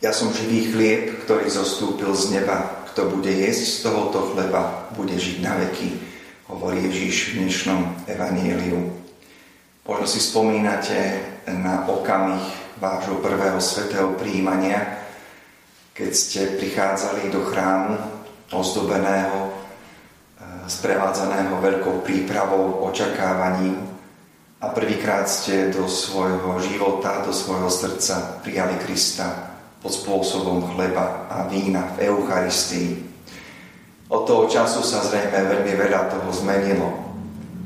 Ja som živý chlieb, ktorý zostúpil z neba. Kto bude jesť z tohoto chleba, bude žiť na veky, hovorí Ježíš v dnešnom evaníliu. Možno si spomínate na okamih vášho prvého svetého príjmania, keď ste prichádzali do chrámu ozdobeného, eh, sprevádzaného veľkou prípravou, očakávaním a prvýkrát ste do svojho života, do svojho srdca prijali Krista pod spôsobom chleba a vína v Eucharistii. Od toho času sa zrejme veľmi veľa toho zmenilo.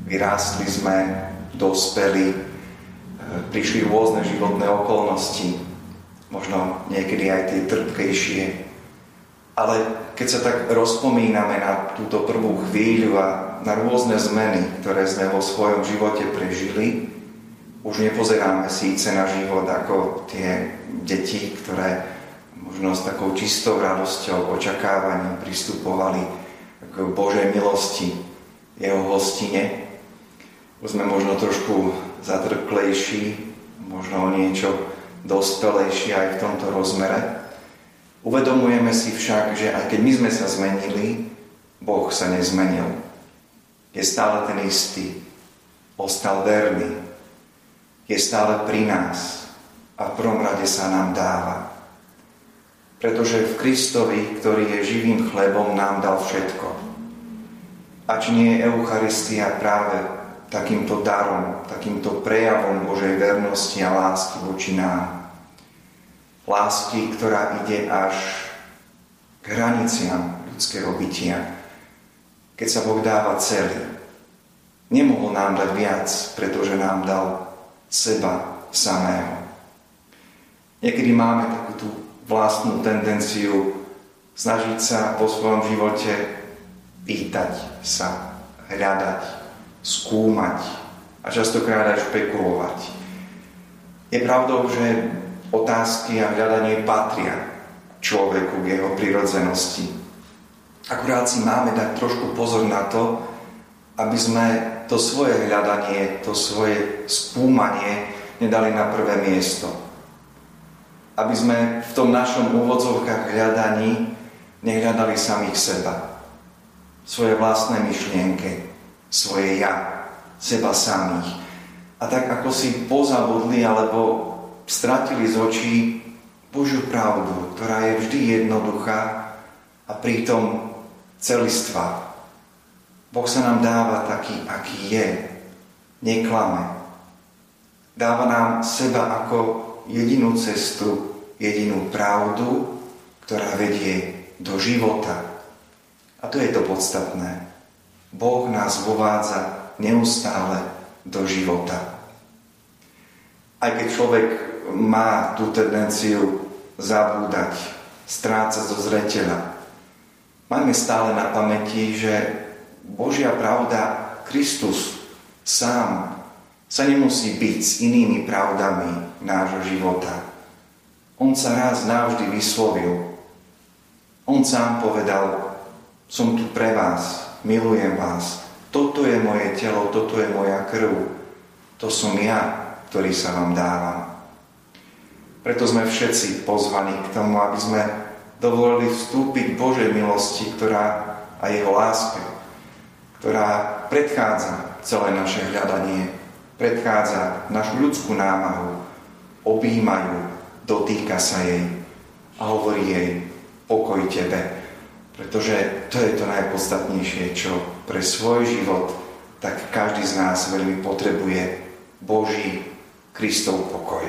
Vyrástli sme, dospeli, e, prišli rôzne životné okolnosti, možno niekedy aj tie trpkejšie. Ale keď sa tak rozpomíname na túto prvú chvíľu a na rôzne zmeny, ktoré sme vo svojom živote prežili, už nepozeráme síce na život ako tie deti, ktoré možno s takou čistou radosťou, očakávaním pristupovali k Božej milosti, jeho hostine. Už sme možno trošku zatrklejší, možno o niečo dospelejší aj v tomto rozmere. Uvedomujeme si však, že aj keď my sme sa zmenili, Boh sa nezmenil. Je stále ten istý. Ostal verný, je stále pri nás a v prvom rade sa nám dáva. Pretože v Kristovi, ktorý je živým chlebom, nám dal všetko. A nie je Eucharistia práve takýmto darom, takýmto prejavom Božej vernosti a lásky voči nám. Lásky, ktorá ide až k hraniciam ľudského bytia. Keď sa Boh dáva celý. Nemohol nám dať viac, pretože nám dal seba samého. Niekedy máme takú tú vlastnú tendenciu snažiť sa vo svojom živote pýtať sa, hľadať, skúmať a častokrát aj špekulovať. Je pravdou, že otázky a hľadanie patria človeku k jeho prirodzenosti. Akurát si máme dať trošku pozor na to, aby sme to svoje hľadanie, to svoje skúmanie nedali na prvé miesto. Aby sme v tom našom úvodzovkách hľadaní nehľadali samých seba. Svoje vlastné myšlienky, svoje ja, seba samých. A tak ako si pozabudli alebo stratili z očí Božiu pravdu, ktorá je vždy jednoduchá a pritom celistvá, Boh sa nám dáva taký, aký je. Neklame. Dáva nám seba ako jedinú cestu, jedinú pravdu, ktorá vedie do života. A to je to podstatné. Boh nás vovádza neustále do života. Aj keď človek má tú tendenciu zabúdať, strácať zo zreteľa, máme stále na pamäti, že Božia pravda, Kristus sám sa nemusí byť s inými pravdami nášho života. On sa raz navždy vyslovil. On sám povedal, som tu pre vás, milujem vás, toto je moje telo, toto je moja krv, to som ja, ktorý sa vám dávam. Preto sme všetci pozvaní k tomu, aby sme dovolili vstúpiť Božej milosti, ktorá a jeho láske, ktorá predchádza celé naše hľadanie, predchádza našu ľudskú námahu, objímajú, dotýka sa jej a hovorí jej pokoj tebe. Pretože to je to najpodstatnejšie, čo pre svoj život tak každý z nás veľmi potrebuje Boží Kristov pokoj.